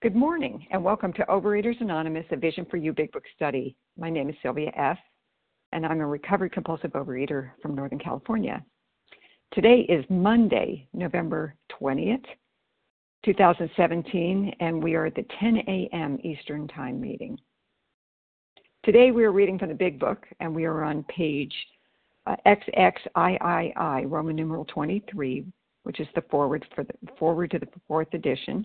Good morning, and welcome to Overeaters Anonymous, a Vision for You Big Book study. My name is Sylvia F., and I'm a recovered compulsive overeater from Northern California. Today is Monday, November 20th, 2017, and we are at the 10 a.m. Eastern Time meeting. Today we are reading from the Big Book, and we are on page uh, XXIII, Roman numeral 23, which is the foreword for the foreword to the fourth edition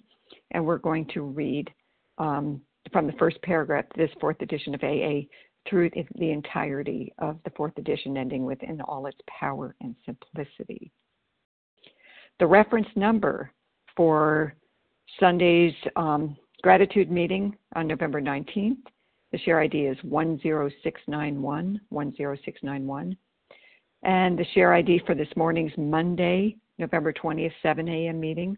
and we're going to read um, from the first paragraph this fourth edition of AA through the entirety of the fourth edition, ending with in all its power and simplicity. The reference number for Sunday's um, gratitude meeting on November 19th, the share ID is 10691, 10691. And the share ID for this morning's Monday, November 20th, 7 a.m. meeting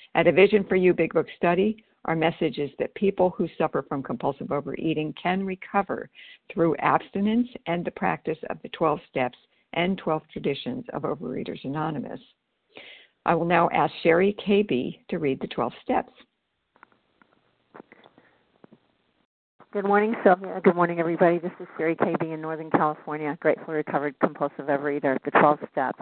At a Vision for You Big Book study, our message is that people who suffer from compulsive overeating can recover through abstinence and the practice of the 12 steps and 12 traditions of Overeaters Anonymous. I will now ask Sherry KB to read the 12 steps. Good morning, Sylvia. Good morning, everybody. This is Sherry KB in Northern California, grateful recovered compulsive overeater. The 12 steps.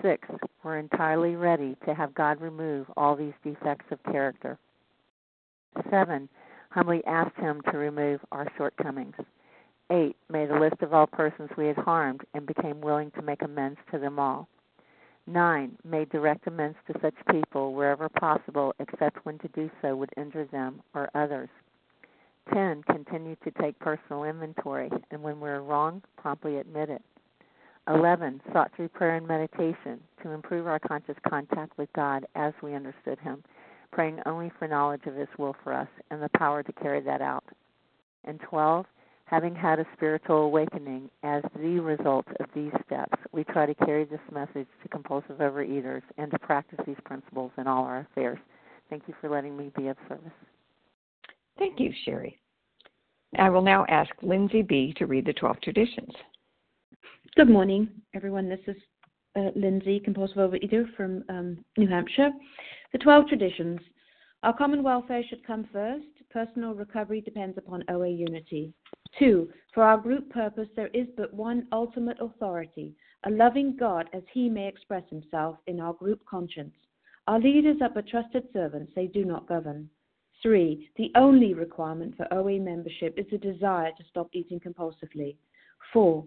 Six, we're entirely ready to have God remove all these defects of character. Seven, humbly asked Him to remove our shortcomings. Eight, made a list of all persons we had harmed and became willing to make amends to them all. Nine, made direct amends to such people wherever possible, except when to do so would injure them or others. Ten, continued to take personal inventory, and when we were wrong, promptly admit it. 11. Sought through prayer and meditation to improve our conscious contact with God as we understood Him, praying only for knowledge of His will for us and the power to carry that out. And 12. Having had a spiritual awakening as the result of these steps, we try to carry this message to compulsive overeaters and to practice these principles in all our affairs. Thank you for letting me be of service. Thank you, Sherry. I will now ask Lindsay B. to read the 12 traditions. Good morning, everyone. This is uh, Lindsay, from um, New Hampshire. The 12 traditions. Our common welfare should come first. Personal recovery depends upon OA unity. Two, for our group purpose, there is but one ultimate authority, a loving God as he may express himself in our group conscience. Our leaders are but trusted servants, they do not govern. Three, the only requirement for OA membership is a desire to stop eating compulsively. Four,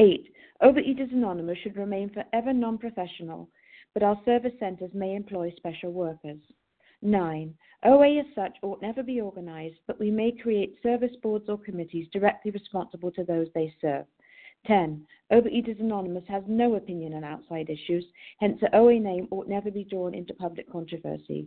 8. Overeaters Anonymous should remain forever non professional, but our service centers may employ special workers. 9. OA as such ought never be organized, but we may create service boards or committees directly responsible to those they serve. 10. Overeaters Anonymous has no opinion on outside issues, hence the OA name ought never be drawn into public controversy.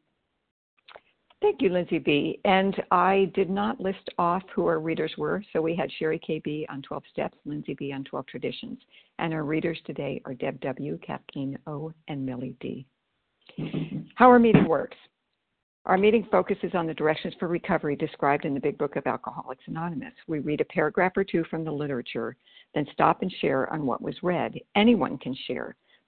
Thank you, Lindsay B. And I did not list off who our readers were, so we had Sherry KB on 12 Steps, Lindsay B on 12 Traditions. And our readers today are Deb W., Kathleen O., and Millie D. How our meeting works. Our meeting focuses on the directions for recovery described in the Big Book of Alcoholics Anonymous. We read a paragraph or two from the literature, then stop and share on what was read. Anyone can share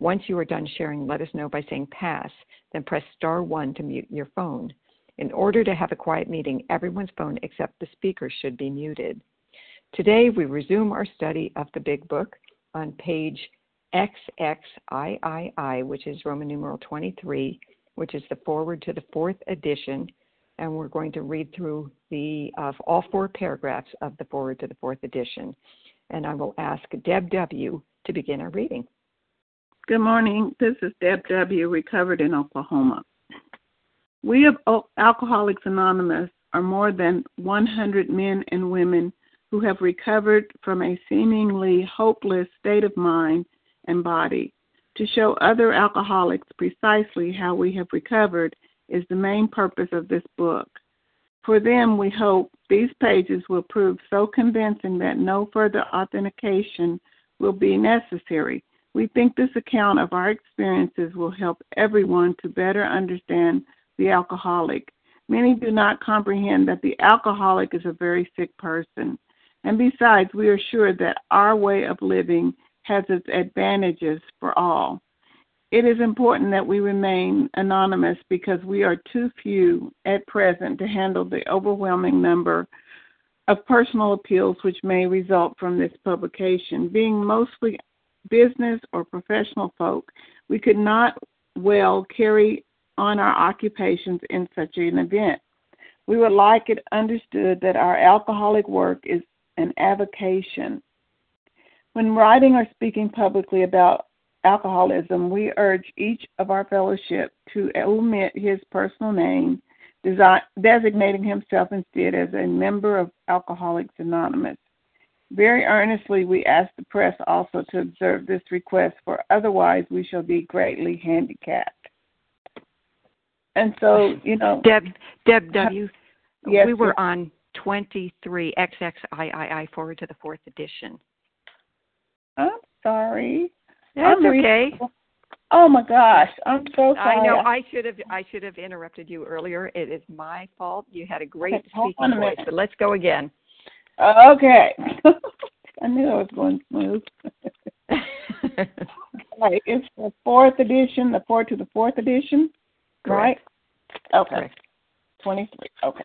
once you are done sharing, let us know by saying pass, then press star 1 to mute your phone. In order to have a quiet meeting, everyone's phone except the speaker should be muted. Today, we resume our study of the Big Book on page XXIII, which is Roman numeral 23, which is the foreword to the fourth edition. And we're going to read through the uh, all four paragraphs of the foreword to the fourth edition. And I will ask Deb W. to begin our reading. Good morning. This is Deb W., recovered in Oklahoma. We of Alcoholics Anonymous are more than 100 men and women who have recovered from a seemingly hopeless state of mind and body. To show other alcoholics precisely how we have recovered is the main purpose of this book. For them, we hope these pages will prove so convincing that no further authentication will be necessary we think this account of our experiences will help everyone to better understand the alcoholic. Many do not comprehend that the alcoholic is a very sick person. And besides, we are sure that our way of living has its advantages for all. It is important that we remain anonymous because we are too few at present to handle the overwhelming number of personal appeals which may result from this publication. Being mostly business or professional folk, we could not well carry on our occupations in such an event. We would like it understood that our alcoholic work is an avocation. When writing or speaking publicly about alcoholism, we urge each of our fellowship to omit his personal name, designating himself instead as a member of Alcoholics Anonymous. Very earnestly, we ask the press also to observe this request, for otherwise we shall be greatly handicapped. And so, you know, Deb, Deb W. Yes, we were on 23 XXIII foreword to the fourth edition. I'm sorry. That's I'm okay. Oh my gosh, I'm so sorry. I know. I should have. I should have interrupted you earlier. It is my fault. You had a great okay, speaking voice, but let's go again. Oh, okay. I knew I was going smooth. right. It's the fourth edition, the fourth to the fourth edition, Correct. right? Okay. Correct. 23. Okay.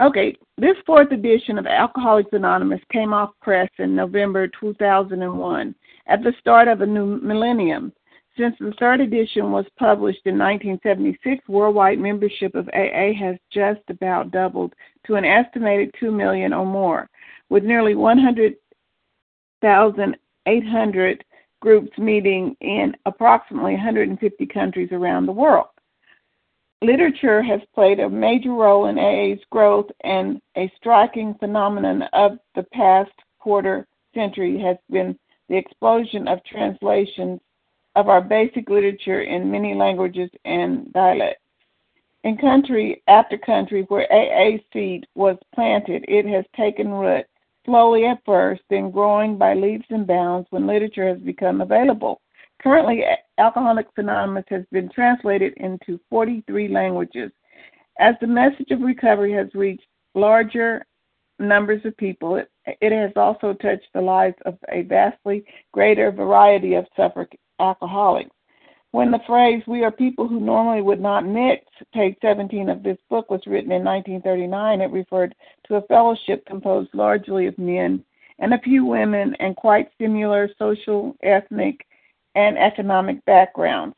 Okay, this fourth edition of Alcoholics Anonymous came off press in November 2001 at the start of a new millennium. Since the third edition was published in 1976, worldwide membership of AA has just about doubled to an estimated 2 million or more, with nearly 100,800 groups meeting in approximately 150 countries around the world. Literature has played a major role in AA's growth, and a striking phenomenon of the past quarter century has been the explosion of translations of our basic literature in many languages and dialects. In country after country where AA seed was planted, it has taken root, slowly at first, then growing by leaps and bounds when literature has become available. Currently, Alcoholics Anonymous has been translated into 43 languages. As the message of recovery has reached larger numbers of people, it, it has also touched the lives of a vastly greater variety of suffering alcoholics. When the phrase, we are people who normally would not mix, page 17 of this book was written in 1939, it referred to a fellowship composed largely of men and a few women and quite similar social, ethnic, and economic backgrounds.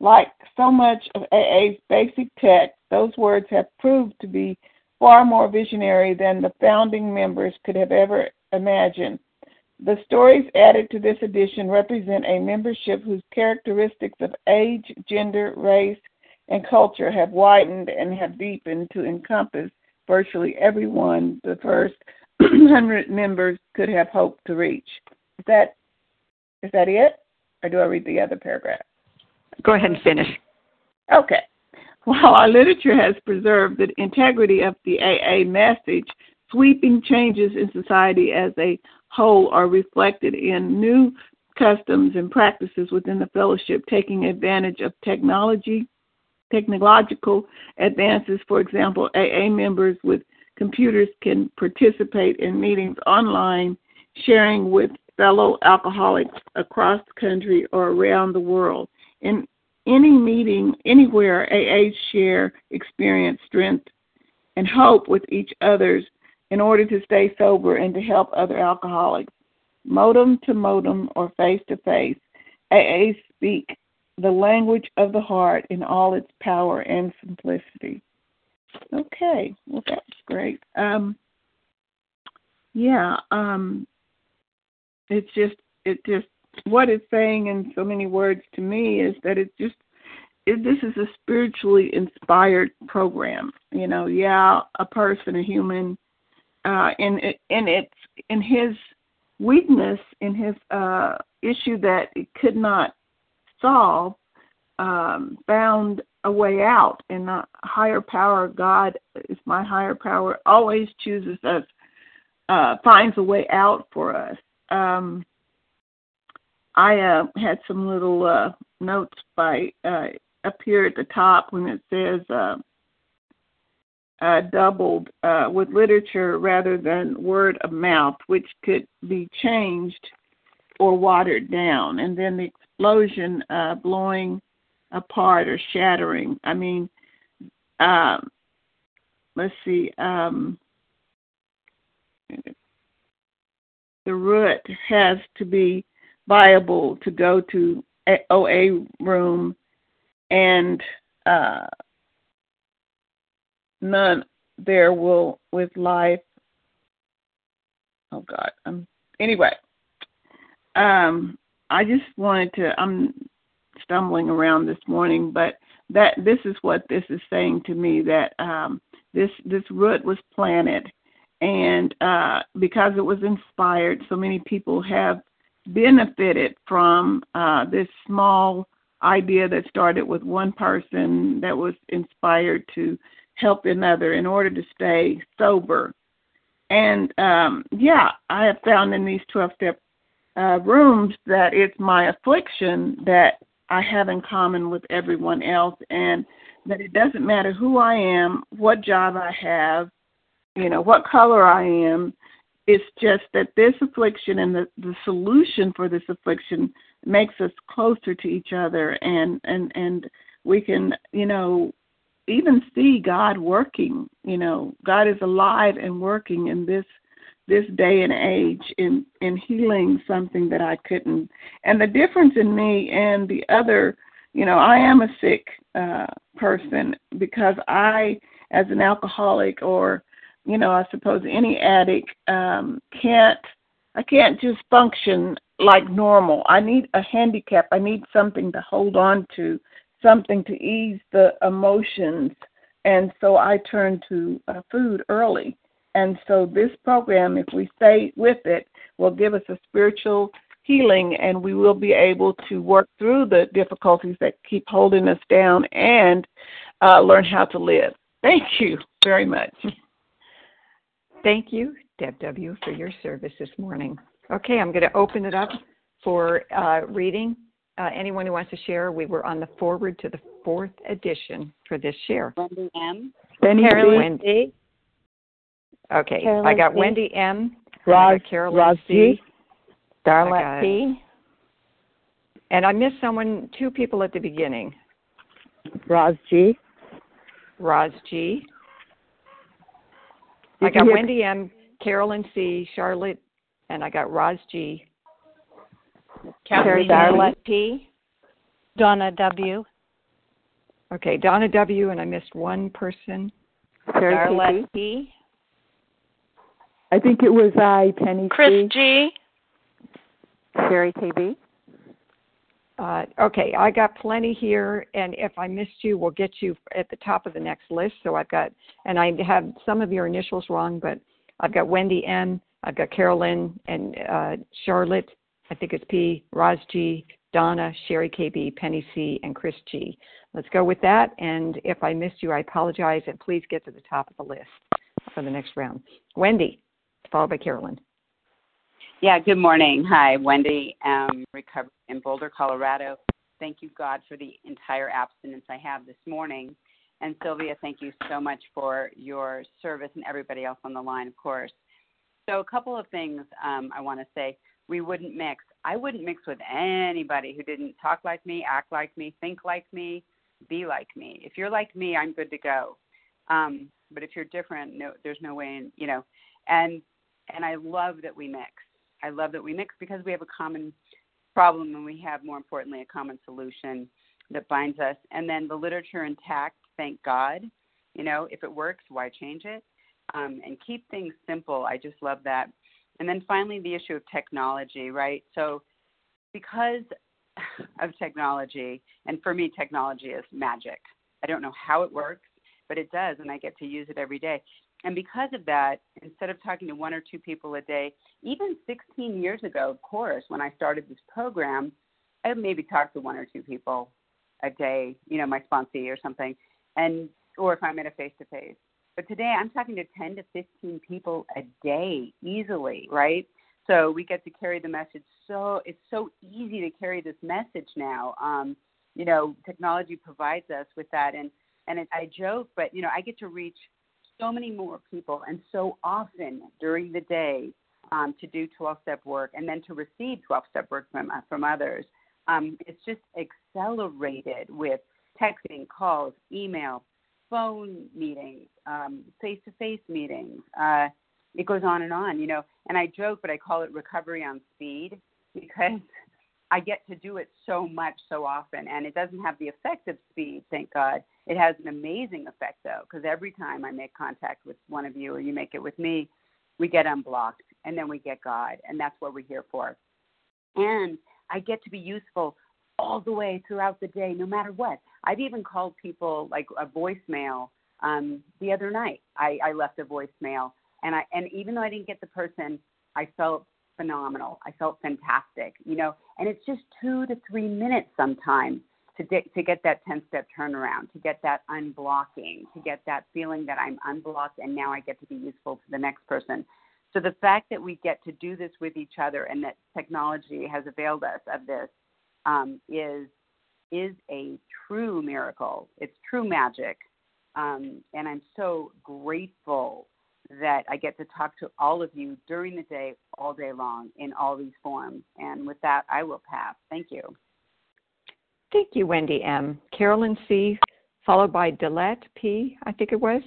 Like so much of AA's basic text, those words have proved to be far more visionary than the founding members could have ever imagined. The stories added to this edition represent a membership whose characteristics of age, gender, race, and culture have widened and have deepened to encompass virtually everyone the first hundred members could have hoped to reach. Is that is that it? Or do I read the other paragraph? Go ahead and finish. Okay. While our literature has preserved the integrity of the AA message, sweeping changes in society as a whole are reflected in new customs and practices within the fellowship, taking advantage of technology, technological advances. For example, AA members with computers can participate in meetings online, sharing with fellow alcoholics across the country or around the world. In any meeting, anywhere, AA share experience, strength, and hope with each other's in order to stay sober and to help other alcoholics. Modem to modem or face to face, AA speak the language of the heart in all its power and simplicity. Okay, well that's great. Um, yeah, um, it's just it just what it's saying in so many words to me is that it just it, this is a spiritually inspired program. You know, yeah, a person, a human uh, in in its in his weakness, in his uh, issue that it could not solve, um, found a way out. And the higher power, God is my higher power, always chooses us, uh, finds a way out for us. Um, I uh, had some little uh, notes by uh, up here at the top when it says uh, doubled uh, with literature rather than word of mouth, which could be changed or watered down. And then the explosion uh, blowing apart or shattering. I mean, um, let's see. Um, the root has to be viable to go to OA room and uh, none there will with life. Oh God. Um. Anyway, um, I just wanted to. I'm stumbling around this morning, but that this is what this is saying to me that um, this this root was planted, and uh, because it was inspired, so many people have benefited from uh, this small idea that started with one person that was inspired to help another in order to stay sober. And um, yeah, I have found in these 12 step uh, rooms that it's my affliction that I have in common with everyone else, and that it doesn't matter who I am, what job I have, you know, what color I am. It's just that this affliction and the, the solution for this affliction makes us closer to each other, and and and we can, you know, even see God working. You know, God is alive and working in this this day and age in in healing something that I couldn't. And the difference in me and the other, you know, I am a sick uh, person because I, as an alcoholic or, you know, I suppose any addict, um, can't I can't just function like normal. I need a handicap. I need something to hold on to something to ease the emotions. And so I turned to uh, food early. And so this program, if we stay with it, will give us a spiritual healing and we will be able to work through the difficulties that keep holding us down and uh, learn how to live. Thank you very much. Thank you, Deb W., for your service this morning. Okay, I'm going to open it up for uh, reading uh, anyone who wants to share, we were on the foreword to the fourth edition for this year. Wendy M. Penny Carolyn Wendy. C. Okay, Carolyn I got C. Wendy M. Roz, I got Carolyn Roz C. G. I Darlette got- P. And I missed someone, two people at the beginning. Roz G. Roz G. I Did you got Wendy M, Carolyn C, Charlotte, and I got Roz G. Carrie Darlette P. Donna W. Okay, Donna W, and I missed one person. Sherry Darlette P. P. I think it was I, Penny Chris C. G. Sherry KB. Uh, okay, I got plenty here, and if I missed you, we'll get you at the top of the next list. So I've got, and I have some of your initials wrong, but I've got Wendy M, I've got Carolyn and uh, Charlotte, I think it's P, Roz G, Donna, Sherry KB, Penny C, and Chris G. Let's go with that. And if I missed you, I apologize, and please get to the top of the list for the next round. Wendy, followed by Carolyn. Yeah, good morning. Hi, Wendy, um, recovered in Boulder, Colorado. Thank you, God, for the entire abstinence I have this morning. And Sylvia, thank you so much for your service and everybody else on the line, of course. So, a couple of things um, I want to say. We wouldn't mix. I wouldn't mix with anybody who didn't talk like me, act like me, think like me, be like me. If you're like me, I'm good to go. Um, but if you're different, no, there's no way. In, you know, and and I love that we mix. I love that we mix because we have a common problem and we have, more importantly, a common solution that binds us. And then the literature intact, thank God. You know, if it works, why change it? Um, and keep things simple. I just love that. And then finally, the issue of technology, right? So, because of technology, and for me, technology is magic. I don't know how it works, but it does, and I get to use it every day. And because of that, instead of talking to one or two people a day, even 16 years ago, of course, when I started this program, I maybe talk to one or two people a day, you know, my sponsee or something, and or if I'm in a face to face. But today I'm talking to 10 to 15 people a day easily, right? So we get to carry the message. So it's so easy to carry this message now. Um, you know, technology provides us with that, and and it, I joke, but you know, I get to reach so many more people and so often during the day um, to do 12 step work and then to receive 12 step work from, uh, from others. Um, it's just accelerated with texting, calls, email, phone meetings, face to face meetings. Uh, it goes on and on, you know. And I joke, but I call it recovery on speed because I get to do it so much so often, and it doesn't have the effect of speed, thank God. It has an amazing effect though, because every time I make contact with one of you or you make it with me, we get unblocked and then we get God, and that's what we're here for. And I get to be useful all the way throughout the day, no matter what. I've even called people like a voicemail um, the other night. I, I left a voicemail, and I and even though I didn't get the person, I felt phenomenal. I felt fantastic, you know. And it's just two to three minutes sometimes to de- to get that ten step turnaround, to get that unblocking, to get that feeling that I'm unblocked and now I get to be useful to the next person. So the fact that we get to do this with each other and that technology has availed us of this um, is is a true miracle. It's true magic, um, and I'm so grateful that I get to talk to all of you during the day, all day long, in all these forms. And with that, I will pass. Thank you. Thank you, Wendy M. Carolyn C., followed by Delette P., I think it was.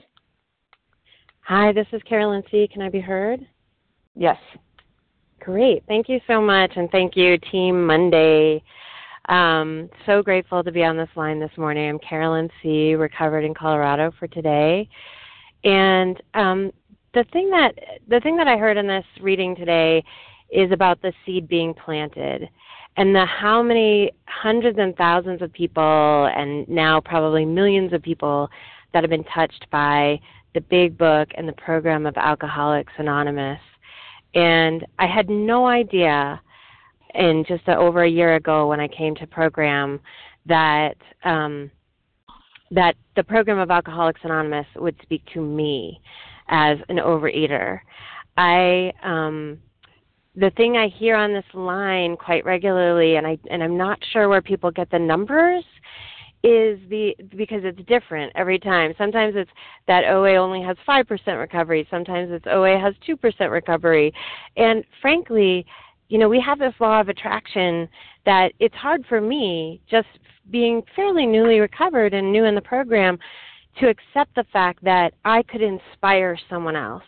Hi, this is Carolyn C. Can I be heard? Yes. Great. Thank you so much. And thank you, Team Monday. Um, so grateful to be on this line this morning. I'm Carolyn C., recovered in Colorado for today. And um, the thing that the thing that I heard in this reading today is about the seed being planted and the how many hundreds and thousands of people and now probably millions of people that have been touched by the big book and the program of Alcoholics Anonymous. And I had no idea in just a, over a year ago when I came to program that um, that the program of Alcoholics Anonymous would speak to me as an overeater. I um, the thing I hear on this line quite regularly, and I and I'm not sure where people get the numbers, is the because it's different every time. Sometimes it's that OA only has 5% recovery, sometimes it's OA has 2% recovery. And frankly, you know, we have this law of attraction that it's hard for me just being fairly newly recovered and new in the program to accept the fact that I could inspire someone else.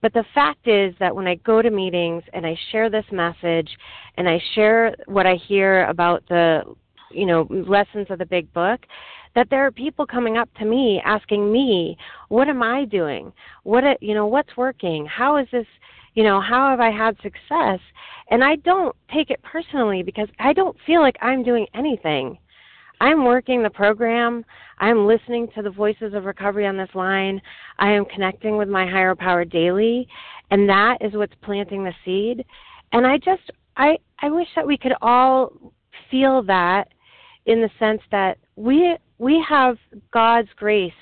But the fact is that when I go to meetings and I share this message and I share what I hear about the you know lessons of the big book that there are people coming up to me asking me what am i doing what you know what's working how is this you know how have i had success? And i don't take it personally because i don't feel like i'm doing anything. I'm working the program. I'm listening to the voices of recovery on this line. I am connecting with my higher power daily and that is what's planting the seed. And i just i i wish that we could all feel that in the sense that we we have God's grace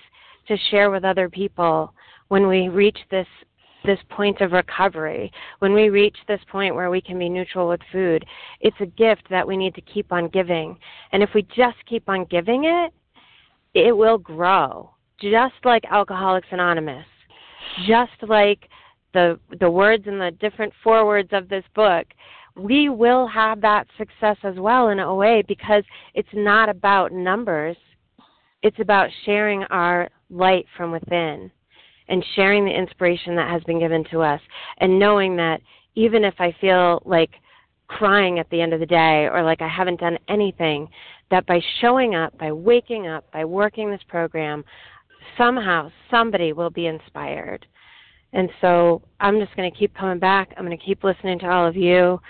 to share with other people when we reach this this point of recovery, when we reach this point where we can be neutral with food. It's a gift that we need to keep on giving. And if we just keep on giving it, it will grow. Just like Alcoholics Anonymous. Just like the the words in the different forewords of this book we will have that success as well in OA because it's not about numbers. It's about sharing our light from within and sharing the inspiration that has been given to us and knowing that even if I feel like crying at the end of the day or like I haven't done anything, that by showing up, by waking up, by working this program, somehow somebody will be inspired. And so I'm just going to keep coming back. I'm going to keep listening to all of you.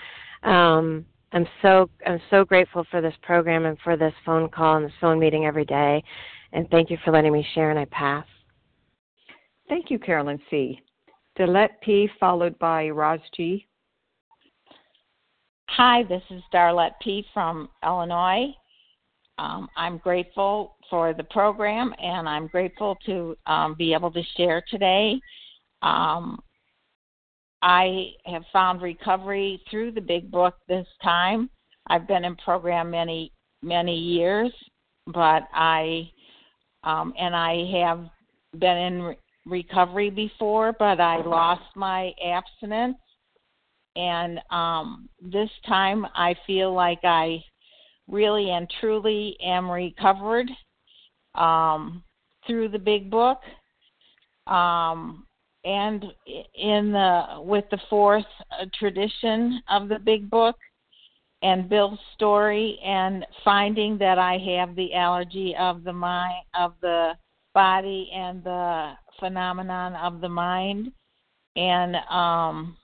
Um, I'm so I'm so grateful for this program and for this phone call and this phone meeting every day. And thank you for letting me share. And I pass. Thank you, Carolyn C. Delette P. Followed by Roz G. Hi, this is Darlette P. from Illinois. Um, I'm grateful for the program and I'm grateful to um, be able to share today. Um, I have found recovery through the big book this time. I've been in program many many years, but I um, and I have been in recovery before, but I lost my abstinence, and um, this time I feel like I really and truly am recovered um, through the big book. Um, and in the with the fourth uh, tradition of the big book and Bill's story and finding that I have the allergy of the mind of the body and the phenomenon of the mind and um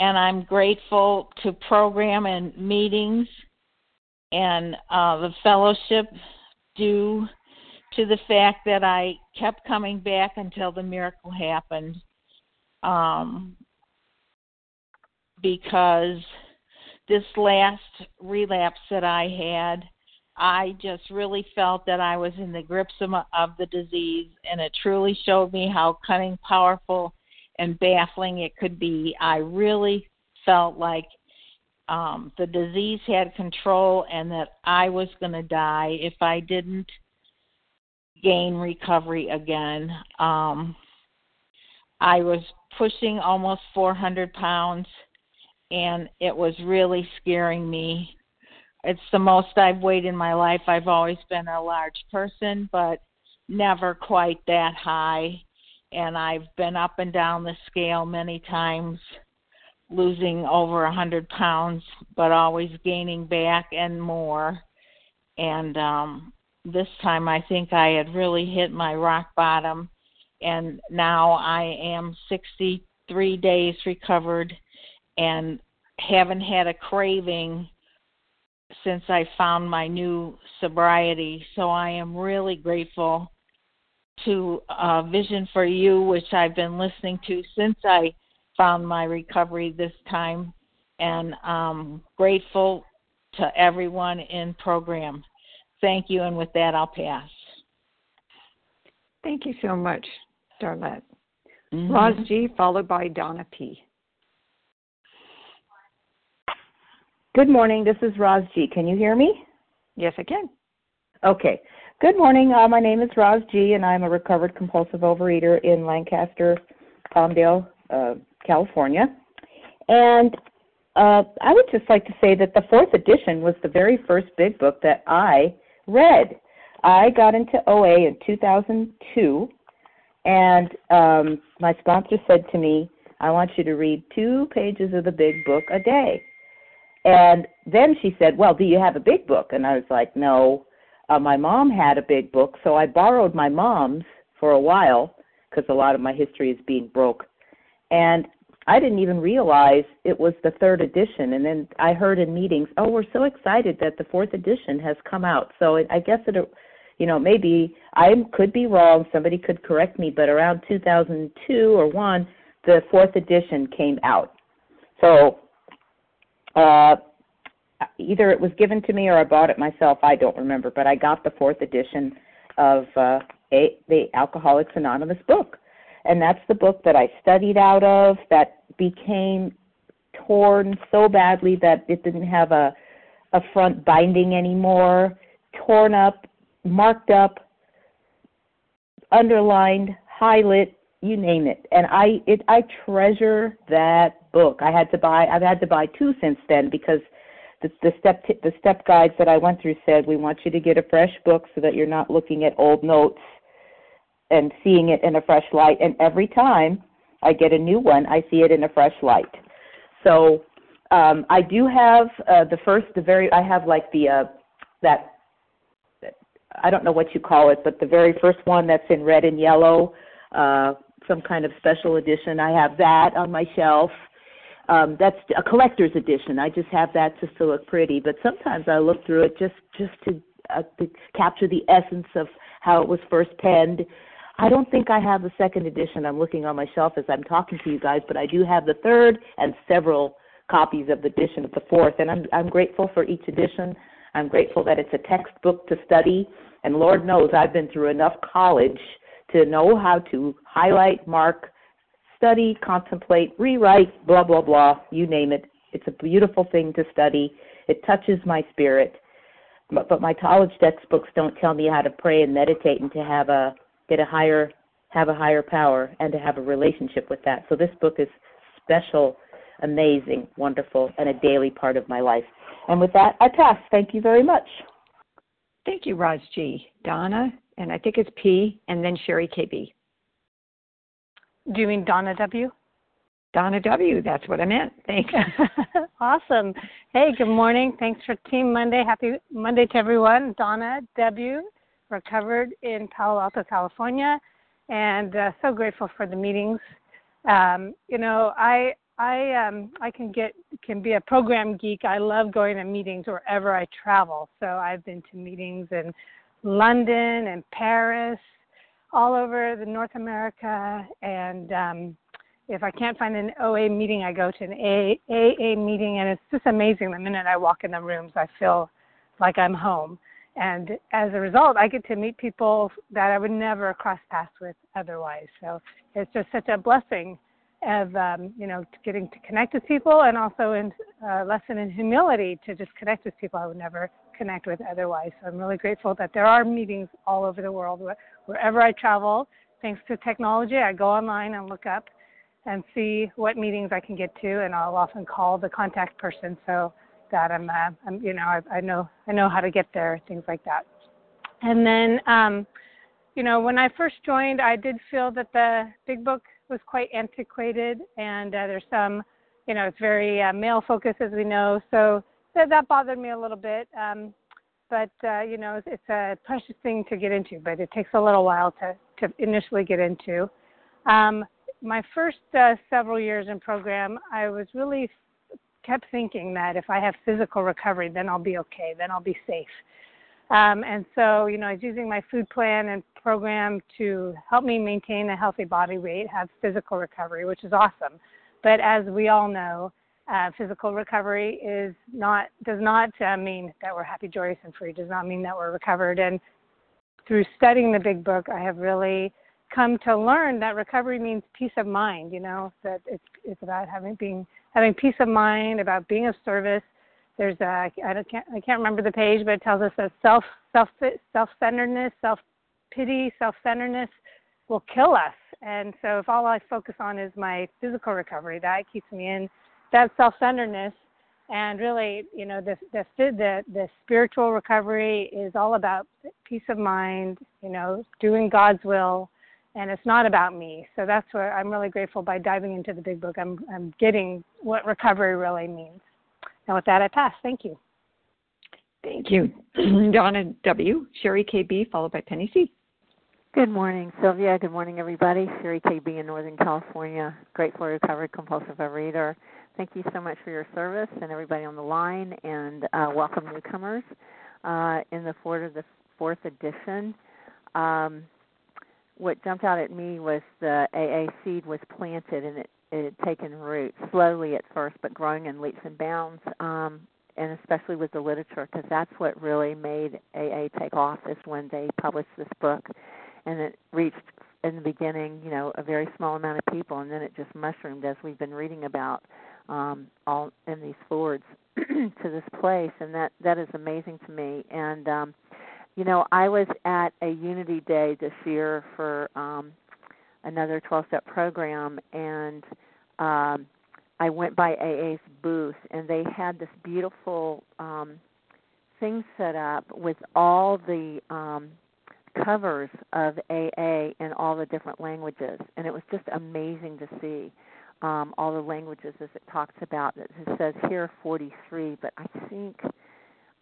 and I'm grateful to program and meetings and uh, the fellowship due to the fact that I kept coming back until the miracle happened. Um, because this last relapse that I had, I just really felt that I was in the grips of, of the disease, and it truly showed me how cunning, powerful, and baffling it could be. I really felt like um, the disease had control and that I was going to die if I didn't gain recovery again. Um, I was pushing almost 400 pounds, and it was really scaring me. It's the most I've weighed in my life. I've always been a large person, but never quite that high. And I've been up and down the scale many times, losing over a 100 pounds, but always gaining back and more. And um, this time I think I had really hit my rock bottom, and now I am 63 days recovered and haven't had a craving since I found my new sobriety. So I am really grateful to uh, Vision for You, which I've been listening to since I found my recovery this time, and um, grateful to everyone in program. Thank you, and with that, I'll pass. Thank you so much, Darlette. Mm-hmm. Roz G, followed by Donna P. Good morning. This is Roz G. Can you hear me? Yes, I can. Okay. Good morning. Uh, my name is Roz G, and I'm a recovered compulsive overeater in Lancaster, Palmdale, uh, California. And uh, I would just like to say that the fourth edition was the very first big book that I read. I got into OA in 2002, and um, my sponsor said to me, I want you to read two pages of the big book a day. And then she said, Well, do you have a big book? And I was like, No. Uh, my mom had a big book, so I borrowed my mom's for a while because a lot of my history is being broke. And I didn't even realize it was the third edition. And then I heard in meetings, oh, we're so excited that the fourth edition has come out. So it, I guess it, you know, maybe I could be wrong. Somebody could correct me, but around 2002 or one, the fourth edition came out. So uh, either it was given to me or I bought it myself. I don't remember, but I got the fourth edition of uh, a, the Alcoholics Anonymous book and that's the book that I studied out of that became torn so badly that it didn't have a a front binding anymore, torn up, marked up, underlined, highlighted, you name it. And I it I treasure that book. I had to buy I've had to buy two since then because the, the step t- the step guides that I went through said we want you to get a fresh book so that you're not looking at old notes and seeing it in a fresh light. And every time I get a new one, I see it in a fresh light. So um, I do have uh, the first, the very, I have like the uh, that I don't know what you call it, but the very first one that's in red and yellow, uh, some kind of special edition. I have that on my shelf. Um, that's a collector's edition. I just have that just to look pretty. But sometimes I look through it just just to, uh, to capture the essence of how it was first penned, I don't think I have the second edition. I'm looking on my shelf as I'm talking to you guys, but I do have the third and several copies of the edition of the fourth, and I'm I'm grateful for each edition. I'm grateful that it's a textbook to study, and Lord knows I've been through enough college to know how to highlight, mark, study, contemplate, rewrite, blah blah blah, you name it. It's a beautiful thing to study. It touches my spirit. But, but my college textbooks don't tell me how to pray and meditate and to have a get a higher have a higher power and to have a relationship with that. So this book is special, amazing, wonderful, and a daily part of my life. And with that, I pass. Thank you very much. Thank you, Roz G. Donna, and I think it's P, and then Sherry KB. Do you mean Donna W? Donna W. That's what I meant. Thanks. awesome. Hey, good morning. Thanks for Team Monday. Happy Monday to everyone. Donna W recovered in Palo Alto, California, and uh, so grateful for the meetings. Um, you know, I I um, I can get can be a program geek. I love going to meetings wherever I travel. So I've been to meetings in London and Paris, all over the North America, and um, if I can't find an OA meeting, I go to an AA meeting, and it's just amazing. The minute I walk in the rooms, I feel like I'm home and as a result, I get to meet people that I would never cross paths with otherwise. So it's just such a blessing of um, you know getting to connect with people, and also in uh, lesson in humility to just connect with people I would never connect with otherwise. So I'm really grateful that there are meetings all over the world wherever I travel. Thanks to technology, I go online and look up and see what meetings I can get to, and I'll often call the contact person. So that I'm, uh, I'm you know, I, I know I know how to get there, things like that. And then, um, you know, when I first joined, I did feel that the big book was quite antiquated, and uh, there's some, you know, it's very uh, male focused, as we know, so that, that bothered me a little bit. Um, but uh, you know, it's, a precious thing to get into, but it takes a little while to to initially get into. Um, my first uh, several years in program, I was really kept thinking that if I have physical recovery, then I'll be okay, then I'll be safe. Um, and so, you know, I was using my food plan and program to help me maintain a healthy body weight, have physical recovery, which is awesome. But as we all know, uh, physical recovery is not does not uh, mean that we're happy, joyous, and free. Does not mean that we're recovered. And through studying the Big Book, I have really come to learn that recovery means peace of mind. You know that it's it's about having being having peace of mind, about being of service, there's a I don't can't I can't remember the page, but it tells us that self self self centeredness, self pity, self centeredness will kill us. And so if all I focus on is my physical recovery, that keeps me in that self centeredness. And really, you know, the, the the the spiritual recovery is all about peace of mind, you know, doing God's will, and it's not about me. So that's where I'm really grateful by diving into the big book. I'm I'm getting what recovery really means. And with that, I pass. Thank you. Thank you, Donna W. Sherry KB, followed by Penny C. Good morning, Sylvia. Good morning, everybody. Sherry KB in Northern California, grateful recovered compulsive overeater. Thank you so much for your service and everybody on the line, and uh, welcome newcomers uh, in the fourth, of the fourth edition. Um, what jumped out at me was the AA seed was planted and it, it had taken root slowly at first, but growing in leaps and bounds. Um, and especially with the literature, because that's what really made AA take off is when they published this book and it reached in the beginning, you know, a very small amount of people, and then it just mushroomed as we've been reading about um, all in these fords to this place, and that that is amazing to me. And um, you know, I was at a Unity Day this year for um, another 12-step program, and um, I went by AA's booth, and they had this beautiful um, thing set up with all the um, covers of AA in all the different languages, and it was just amazing to see um, all the languages as it talks about. It says here 43, but I think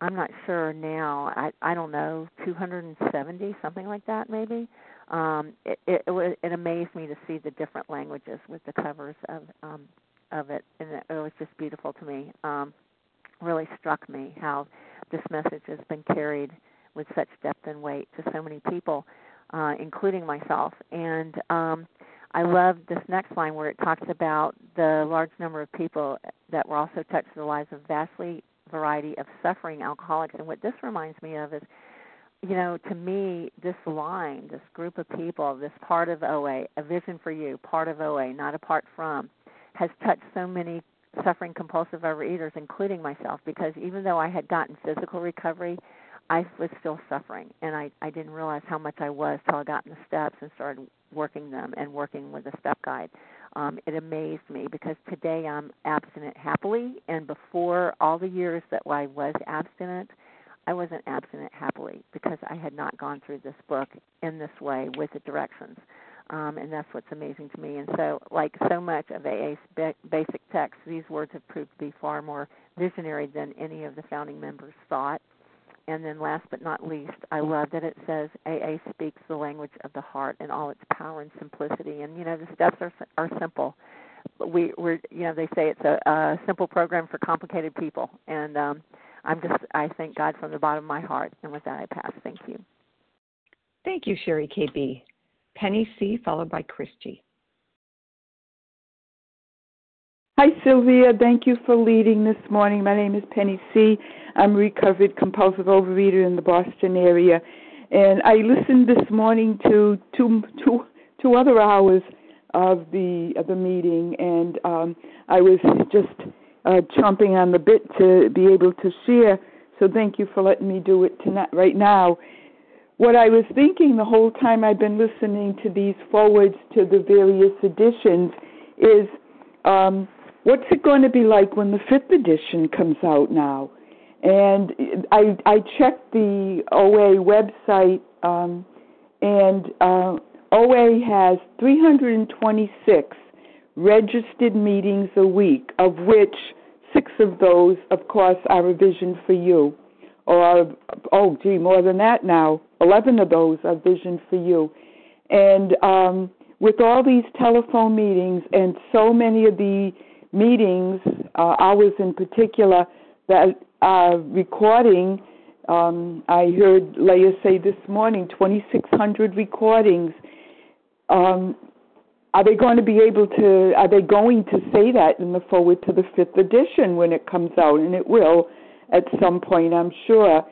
I'm not sure now. I I don't know 270 something like that maybe. Um, it, it it amazed me to see the different languages with the covers of um, of it, and it, it was just beautiful to me. Um, really struck me how this message has been carried with such depth and weight to so many people, uh, including myself. And um, I love this next line where it talks about the large number of people that were also touched in the lives of vastly variety of suffering alcoholics. And what this reminds me of is, you know, to me, this line, this group of people, this part of OA, a vision for you, part of OA, not apart from, has touched so many suffering compulsive overeaters, including myself, because even though I had gotten physical recovery, I was still suffering, and I I didn't realize how much I was till I got in the steps and started working them and working with a step guide. Um, it amazed me because today I'm abstinent happily, and before all the years that I was abstinent, I wasn't abstinent happily because I had not gone through this book in this way with the directions. Um, and that's what's amazing to me. And so, like so much of AA's basic text, these words have proved to be far more visionary than any of the founding members thought. And then last but not least, I love that it says AA speaks the language of the heart in all its power and simplicity. And you know, the steps are are simple. We we're you know they say it's a, a simple program for complicated people, and um, I'm just I thank God from the bottom of my heart. And with that, I pass. Thank you. Thank you, Sherry KB. Penny C, followed by Christy. Hi, Sylvia. Thank you for leading this morning. My name is Penny C. I'm a recovered compulsive overeater in the Boston area. And I listened this morning to two, two, two other hours of the of the meeting, and um, I was just uh, chomping on the bit to be able to share. So thank you for letting me do it tonight, right now. What I was thinking the whole time I've been listening to these forewords to the various editions is um, what's it going to be like when the fifth edition comes out now? And I I checked the OA website, um, and uh, OA has 326 registered meetings a week, of which six of those, of course, are vision for you. Or, oh, gee, more than that now. 11 of those are vision for you. And um, with all these telephone meetings and so many of the meetings, uh, ours in particular, that are recording. Um, I heard Leah say this morning 2,600 recordings. Um, are they going to be able to? Are they going to say that in the foreword to the fifth edition when it comes out? And it will at some point, I'm sure.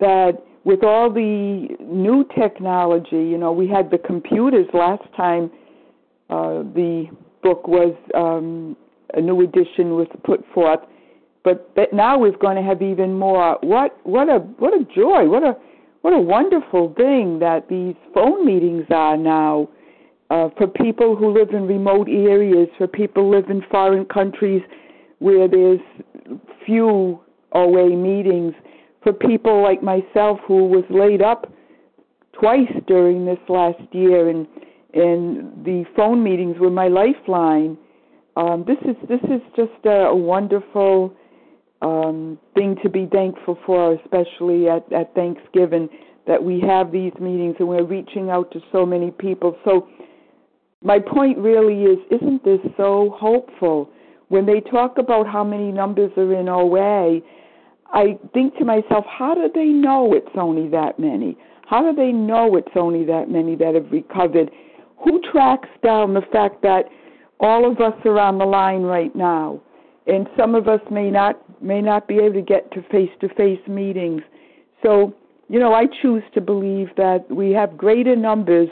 That with all the new technology, you know, we had the computers last time. Uh, the book was um, a new edition was put forth. but but now we're going to have even more. What what a what a joy! What a what a wonderful thing that these phone meetings are now uh, for people who live in remote areas, for people who live in foreign countries where there's few OA meetings, for people like myself who was laid up twice during this last year and and the phone meetings were my lifeline. Um, this is this is just a, a wonderful um, thing to be thankful for, especially at, at Thanksgiving, that we have these meetings and we're reaching out to so many people. So, my point really is isn't this so hopeful? When they talk about how many numbers are in OA, I think to myself, how do they know it's only that many? How do they know it's only that many that have recovered? Who tracks down the fact that all of us are on the line right now? and some of us may not may not be able to get to face to face meetings. So, you know, I choose to believe that we have greater numbers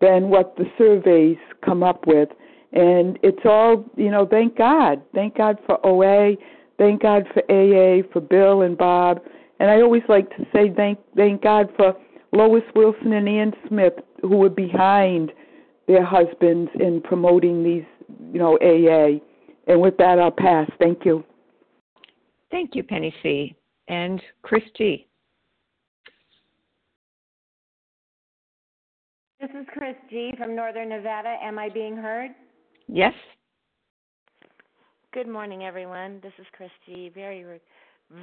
than what the surveys come up with. And it's all, you know, thank God. Thank God for OA, thank God for AA, for Bill and Bob. And I always like to say thank thank God for Lois Wilson and Anne Smith who were behind their husbands in promoting these, you know, AA. And with that, I'll pass. Thank you. Thank you, Penny C. And Chris G. This is Chris G. from Northern Nevada. Am I being heard? Yes. Good morning, everyone. This is Chris G. Very,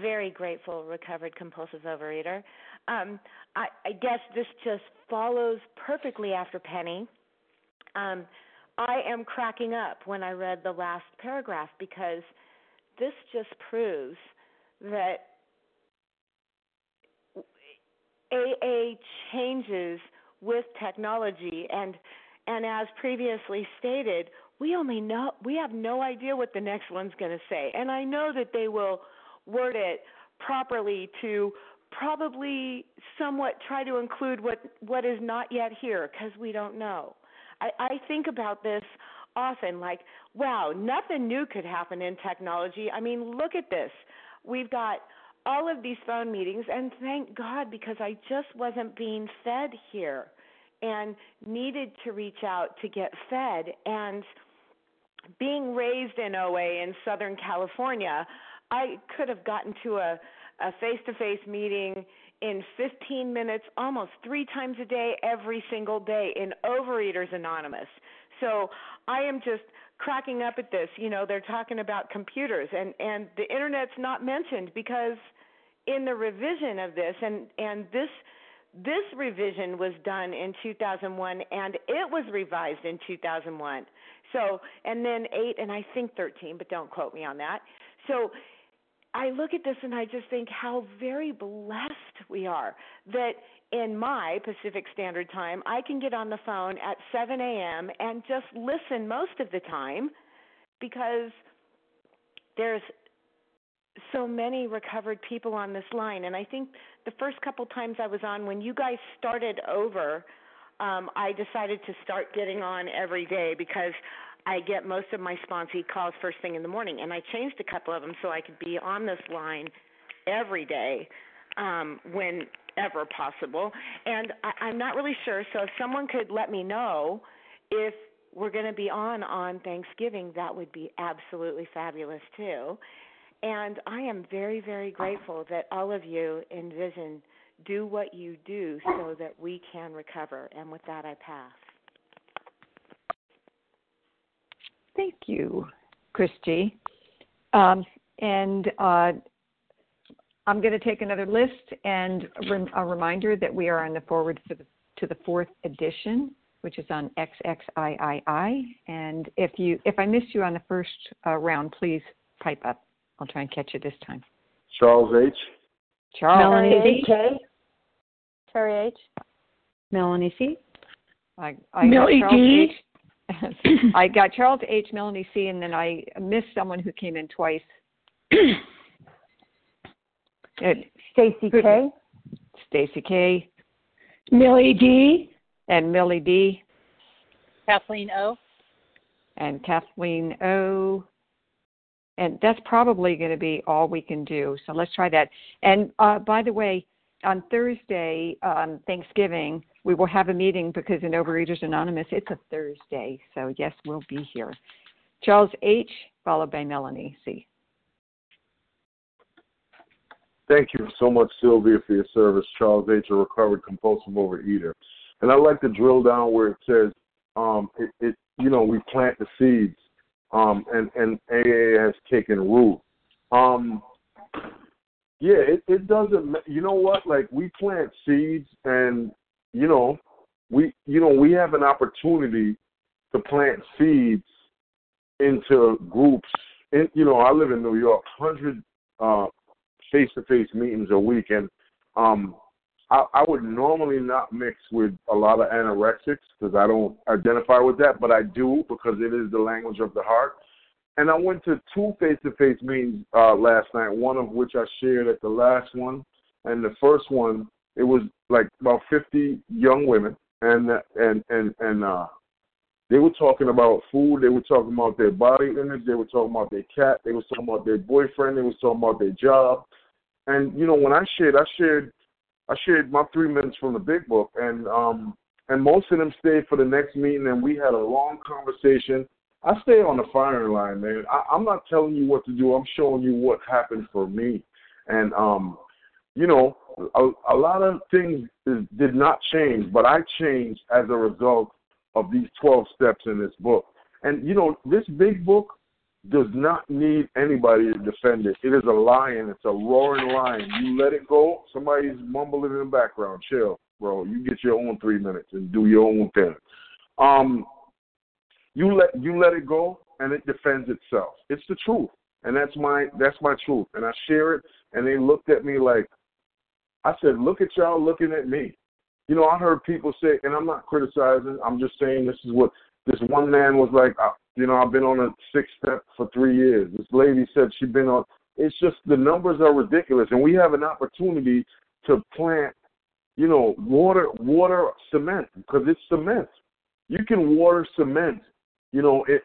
very grateful recovered compulsive overeater. Um, I, I guess this just follows perfectly after Penny. Um, I am cracking up when I read the last paragraph because this just proves that AA changes with technology and and as previously stated, we only know we have no idea what the next one's going to say. And I know that they will word it properly to probably somewhat try to include what what is not yet here because we don't know. I, I think about this often like, wow, nothing new could happen in technology. I mean, look at this. We've got all of these phone meetings, and thank God because I just wasn't being fed here and needed to reach out to get fed. And being raised in OA in Southern California, I could have gotten to a a face to face meeting in 15 minutes almost three times a day every single day in overeaters anonymous. So i am just cracking up at this. You know they're talking about computers and and the internet's not mentioned because in the revision of this and and this this revision was done in 2001 and it was revised in 2001 so and then 8 and i think 13 but don't quote me on that. So I look at this and I just think how very blessed we are that in my Pacific Standard Time, I can get on the phone at 7 a.m. and just listen most of the time because there's so many recovered people on this line. And I think the first couple times I was on, when you guys started over, um, I decided to start getting on every day because I get most of my sponsee calls first thing in the morning, and I changed a couple of them so I could be on this line every day um, whenever possible. And I, I'm not really sure, so if someone could let me know if we're going to be on on Thanksgiving, that would be absolutely fabulous too. And I am very, very grateful that all of you in Vision do what you do so that we can recover. And with that, I pass. Thank you, Christy. Um, and uh, I'm going to take another list and a reminder that we are on the foreword the, to the fourth edition, which is on XXIII. And if you if I missed you on the first uh, round, please pipe up. I'll try and catch you this time. Charles H. Charles Melanie H. Terry H. Melanie C. I, I Millie D. H. I got Charles H, Melanie C, and then I missed someone who came in twice. Stacy K. Stacy K. Millie D. And Millie D. Kathleen O. And Kathleen O. and that's probably going to be all we can do. So let's try that. And uh, by the way, on Thursday, um, Thanksgiving, we will have a meeting because in Overeaters Anonymous, it's a Thursday. So yes, we'll be here. Charles H, followed by Melanie C. Thank you so much, Sylvia, for your service. Charles H, a recovered compulsive overeater. And I'd like to drill down where it says, um, it, it you know, we plant the seeds, um, and and AA has taken root. Um, yeah, it, it doesn't. You know what? Like we plant seeds, and you know, we you know we have an opportunity to plant seeds into groups. In, you know, I live in New York, hundred uh, face-to-face meetings a week, and um, I, I would normally not mix with a lot of anorexics because I don't identify with that, but I do because it is the language of the heart. And I went to two face-to-face meetings uh, last night. One of which I shared at the last one, and the first one it was like about 50 young women, and and and and uh, they were talking about food. They were talking about their body image. They were talking about their cat. They were talking about their boyfriend. They were talking about their job. And you know, when I shared, I shared, I shared my three minutes from the big book, and um, and most of them stayed for the next meeting, and we had a long conversation. I stay on the firing line, man. I, I'm not telling you what to do. I'm showing you what happened for me, and um, you know, a, a lot of things is, did not change, but I changed as a result of these 12 steps in this book. And you know, this big book does not need anybody to defend it. It is a lion. It's a roaring lion. You let it go. Somebody's mumbling in the background. Chill, bro. You get your own three minutes and do your own thing. Um, you let you let it go, and it defends itself. It's the truth, and that's my that's my truth. And I share it. And they looked at me like, I said, look at y'all looking at me. You know, I heard people say, and I'm not criticizing. I'm just saying this is what this one man was like. Uh, you know, I've been on a six step for three years. This lady said she'd been on. It's just the numbers are ridiculous, and we have an opportunity to plant, you know, water, water cement because it's cement. You can water cement, you know, in,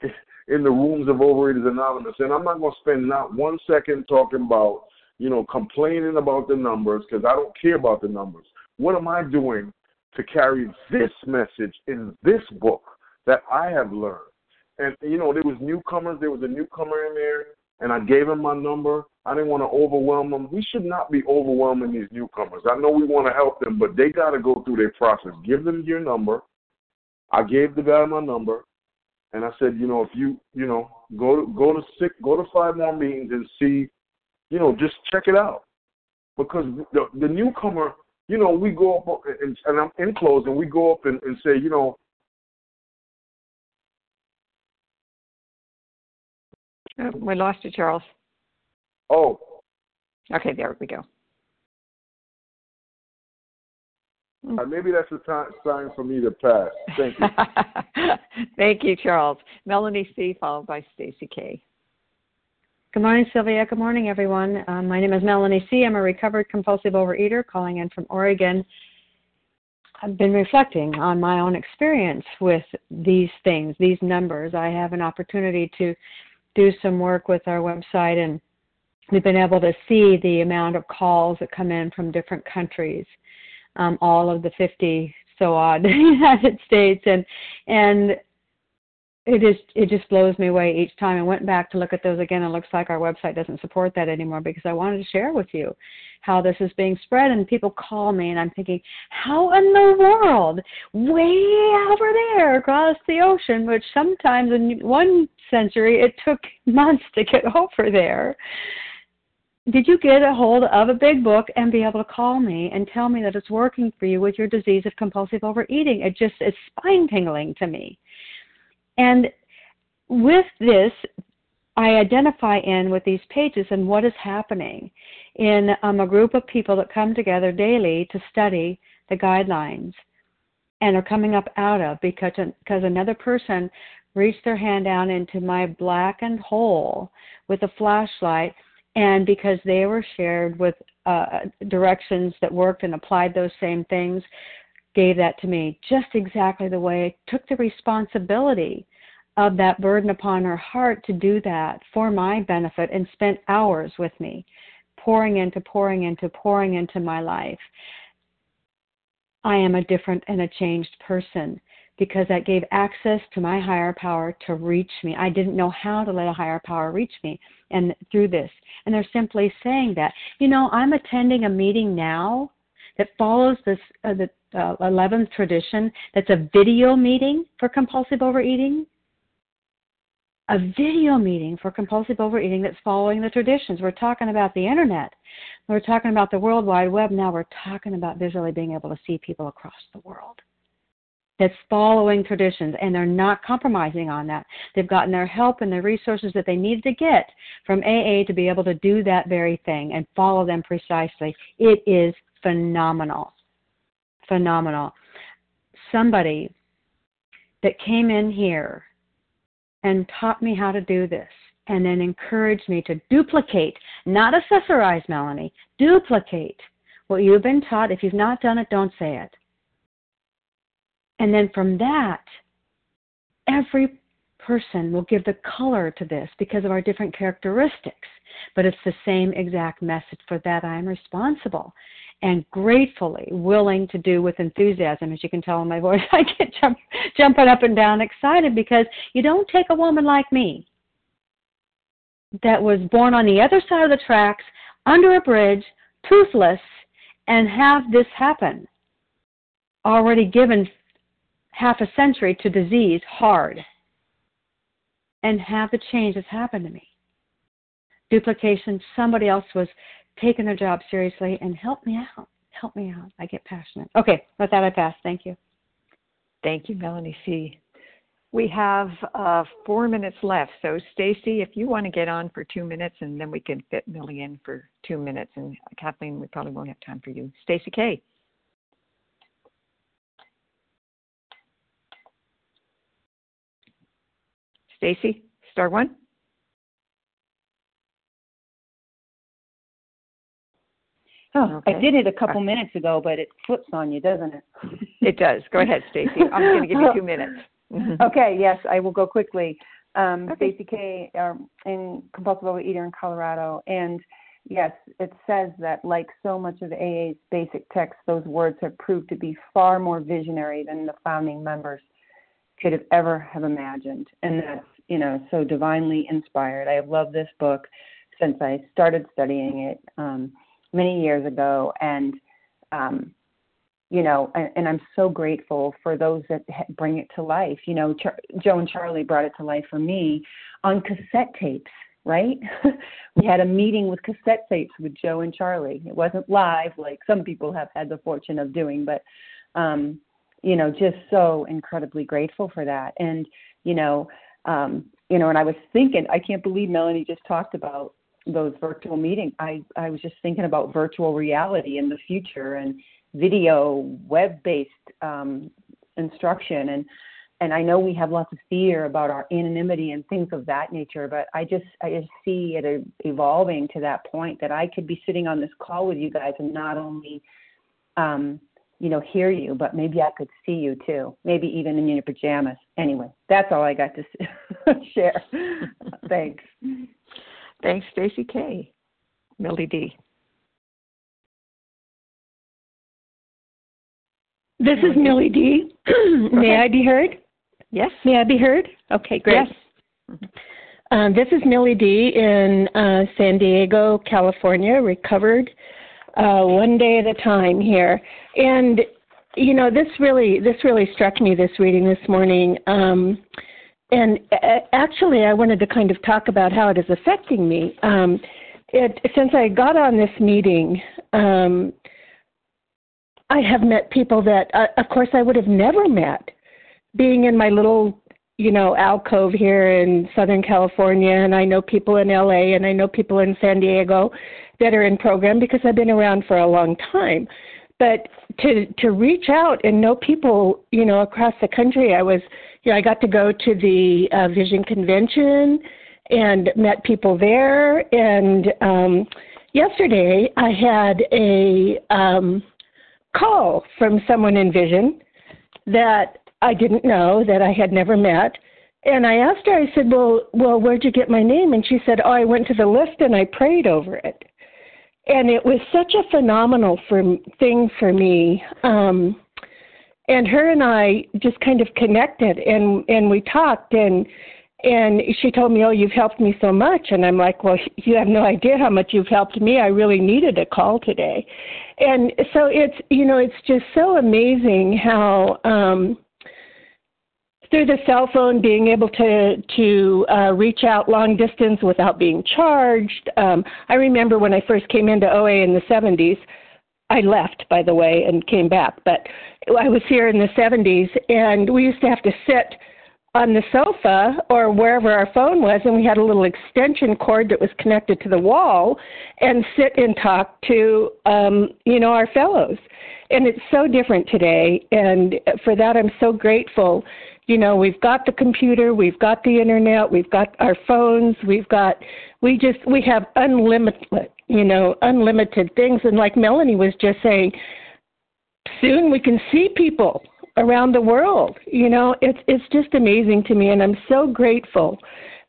in the rooms of Overeaters Anonymous, and I'm not going to spend not one second talking about, you know, complaining about the numbers because I don't care about the numbers. What am I doing to carry this message in this book that I have learned? and you know there was newcomers. There was a newcomer in there, and I gave him my number. I didn't want to overwhelm them. We should not be overwhelming these newcomers. I know we want to help them, but they got to go through their process. Give them your number. I gave the guy my number, and I said, you know, if you, you know, go to go to six, go to five more meetings and see, you know, just check it out, because the the newcomer, you know, we go up and, and I'm in close, and we go up and, and say, you know, Oh, we lost you, Charles. Oh. Okay, there we go. Uh, maybe that's a time, sign for me to pass. Thank you. Thank you, Charles. Melanie C, followed by Stacy K. Good morning, Sylvia. Good morning, everyone. Um, my name is Melanie C. I'm a recovered compulsive overeater calling in from Oregon. I've been reflecting on my own experience with these things, these numbers. I have an opportunity to do some work with our website and we've been able to see the amount of calls that come in from different countries, um, all of the 50 so odd United States, and and it is it just blows me away each time. I went back to look at those again. It looks like our website doesn't support that anymore because I wanted to share with you how this is being spread. And people call me, and I'm thinking, how in the world, way over there across the ocean, which sometimes in one century it took months to get over there. Did you get a hold of a big book and be able to call me and tell me that it's working for you with your disease of compulsive overeating? It just is spine tingling to me and with this, I identify in with these pages and what is happening in um, a group of people that come together daily to study the guidelines and are coming up out of because because another person reached their hand down into my blackened hole with a flashlight and because they were shared with uh, directions that worked and applied those same things gave that to me just exactly the way I took the responsibility of that burden upon her heart to do that for my benefit and spent hours with me, pouring into, pouring into, pouring into my life. I am a different and a changed person because that gave access to my higher power to reach me. I didn't know how to let a higher power reach me and through this. And they're simply saying that. You know, I'm attending a meeting now that follows this uh, the uh, 11th tradition that's a video meeting for compulsive overeating a video meeting for compulsive overeating that's following the traditions. We're talking about the internet. We're talking about the World Wide Web. Now we're talking about visually being able to see people across the world. That's following traditions, and they're not compromising on that. They've gotten their help and the resources that they need to get from AA to be able to do that very thing and follow them precisely. It is phenomenal. Phenomenal. Somebody that came in here and taught me how to do this and then encouraged me to duplicate, not accessorize, Melanie, duplicate what you've been taught. If you've not done it, don't say it. And then from that, every person will give the color to this because of our different characteristics. But it's the same exact message. For that, I am responsible and gratefully willing to do with enthusiasm. As you can tell in my voice, I get jump, jumping up and down excited because you don't take a woman like me that was born on the other side of the tracks, under a bridge, toothless, and have this happen. Already given half a century to disease hard, and have the change that's happened to me. Duplication, somebody else was taking their job seriously and help me out. Help me out. I get passionate. Okay, with that I pass. Thank you. Thank you, Melanie C. We have uh, four minutes left. So, Stacy, if you want to get on for two minutes, and then we can fit Millie in for two minutes. And Kathleen, we probably won't have time for you. Stacy K. Stacy, star one. Oh, okay. I did it a couple minutes ago, but it flips on you, doesn't it? it does. Go ahead, Stacy. I'm going to give you two minutes. okay. Yes, I will go quickly. Um, okay. Stacy K. Um, in compulsive overeater in Colorado, and yes, it says that like so much of AA's basic text, those words have proved to be far more visionary than the founding members could have ever have imagined, and that's you know so divinely inspired. I have loved this book since I started studying it. Um, many years ago, and um, you know, and, and, I'm so grateful for those that bring it to life. You know, Char- Joe and Charlie brought it to life for me on cassette tapes. Right? we had a meeting with cassette tapes with Joe and Charlie. It wasn't live like some people have had the fortune of doing, but um, you know, just so incredibly grateful for that. And you know, um, you know, and I was thinking, I can't believe Melanie just talked about those virtual meetings, I, I was just thinking about virtual reality in the future and video, web based um, instruction. And, and I know we have lots of fear about our anonymity and things of that nature, but I just, I just see it evolving to that point that I could be sitting on this call with you guys and not only, um, you know, hear you, but maybe I could see you too, maybe even in your pajamas. Anyway, that's all I got to share. Thanks. Thanks, Stacy K. Millie D. This is Millie D. May I be heard? Yes. May I be heard? Okay, great. Yes. Um, this is Millie D. in uh, San Diego, California, recovered uh, one day at a time here. And you know, this really this really struck me this reading this morning. Um, and actually, I wanted to kind of talk about how it is affecting me. Um, it, since I got on this meeting, um, I have met people that, uh, of course, I would have never met being in my little, you know, alcove here in Southern California, and I know people in LA, and I know people in San Diego that are in program because I've been around for a long time. But to to reach out and know people, you know, across the country, I was you know, I got to go to the uh, Vision Convention and met people there. And um, yesterday I had a um, call from someone in Vision that I didn't know, that I had never met. And I asked her, I said, Well well, where'd you get my name? And she said, Oh, I went to the list and I prayed over it. And it was such a phenomenal for, thing for me. Um and her and I just kind of connected and and we talked and and she told me, "Oh, you've helped me so much." And I'm like, "Well, you have no idea how much you've helped me. I really needed a call today." And so it's, you know, it's just so amazing how um through the cell phone being able to to uh, reach out long distance without being charged. Um, I remember when I first came into OA in the 70s. I left, by the way, and came back, but I was here in the 70s, and we used to have to sit on the sofa or wherever our phone was, and we had a little extension cord that was connected to the wall, and sit and talk to um, you know our fellows. And it's so different today, and for that I'm so grateful. You know, we've got the computer, we've got the internet, we've got our phones, we've got we just we have unlimited, you know, unlimited things. And like Melanie was just saying, soon we can see people around the world. You know, it's it's just amazing to me, and I'm so grateful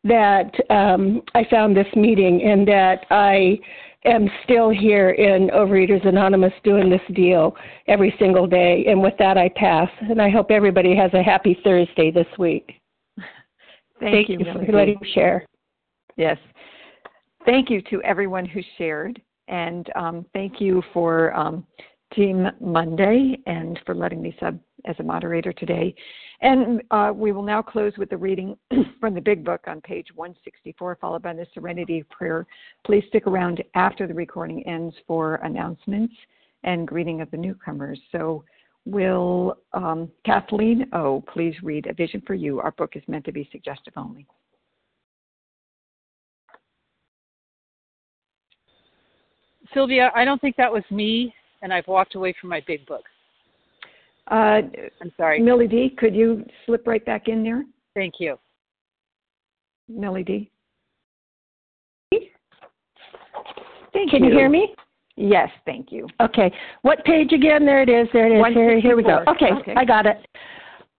that um, I found this meeting and that I am still here in Overeaters Anonymous doing this deal every single day. And with that, I pass, and I hope everybody has a happy Thursday this week. Thank, Thank you, you for letting me share. Yes. Thank you to everyone who shared, and um, thank you for um, Team Monday and for letting me sub as a moderator today. And uh, we will now close with the reading from the Big Book on page 164, followed by the Serenity Prayer. Please stick around after the recording ends for announcements and greeting of the newcomers. So, will um, Kathleen O. please read A Vision for You? Our book is meant to be suggestive only. Sylvia, I don't think that was me, and I've walked away from my big book. Uh, I'm sorry. Millie D, could you slip right back in there? Thank you. Millie D. Thank Can you. you hear me? Yes, thank you. Okay. What page again? There it is. There it is. Here, here we go. Okay, okay, I got it.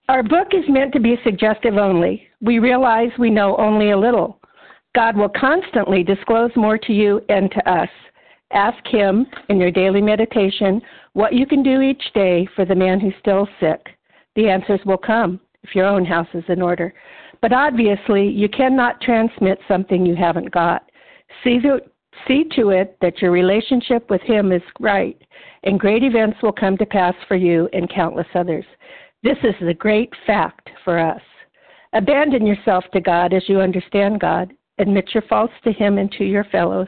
Our book is meant to be suggestive only. We realize we know only a little. God will constantly disclose more to you and to us. Ask Him in your daily meditation what you can do each day for the man who's still sick. The answers will come if your own house is in order. But obviously, you cannot transmit something you haven't got. See, the, see to it that your relationship with Him is right, and great events will come to pass for you and countless others. This is the great fact for us. Abandon yourself to God as you understand God. Admit your faults to Him and to your fellows.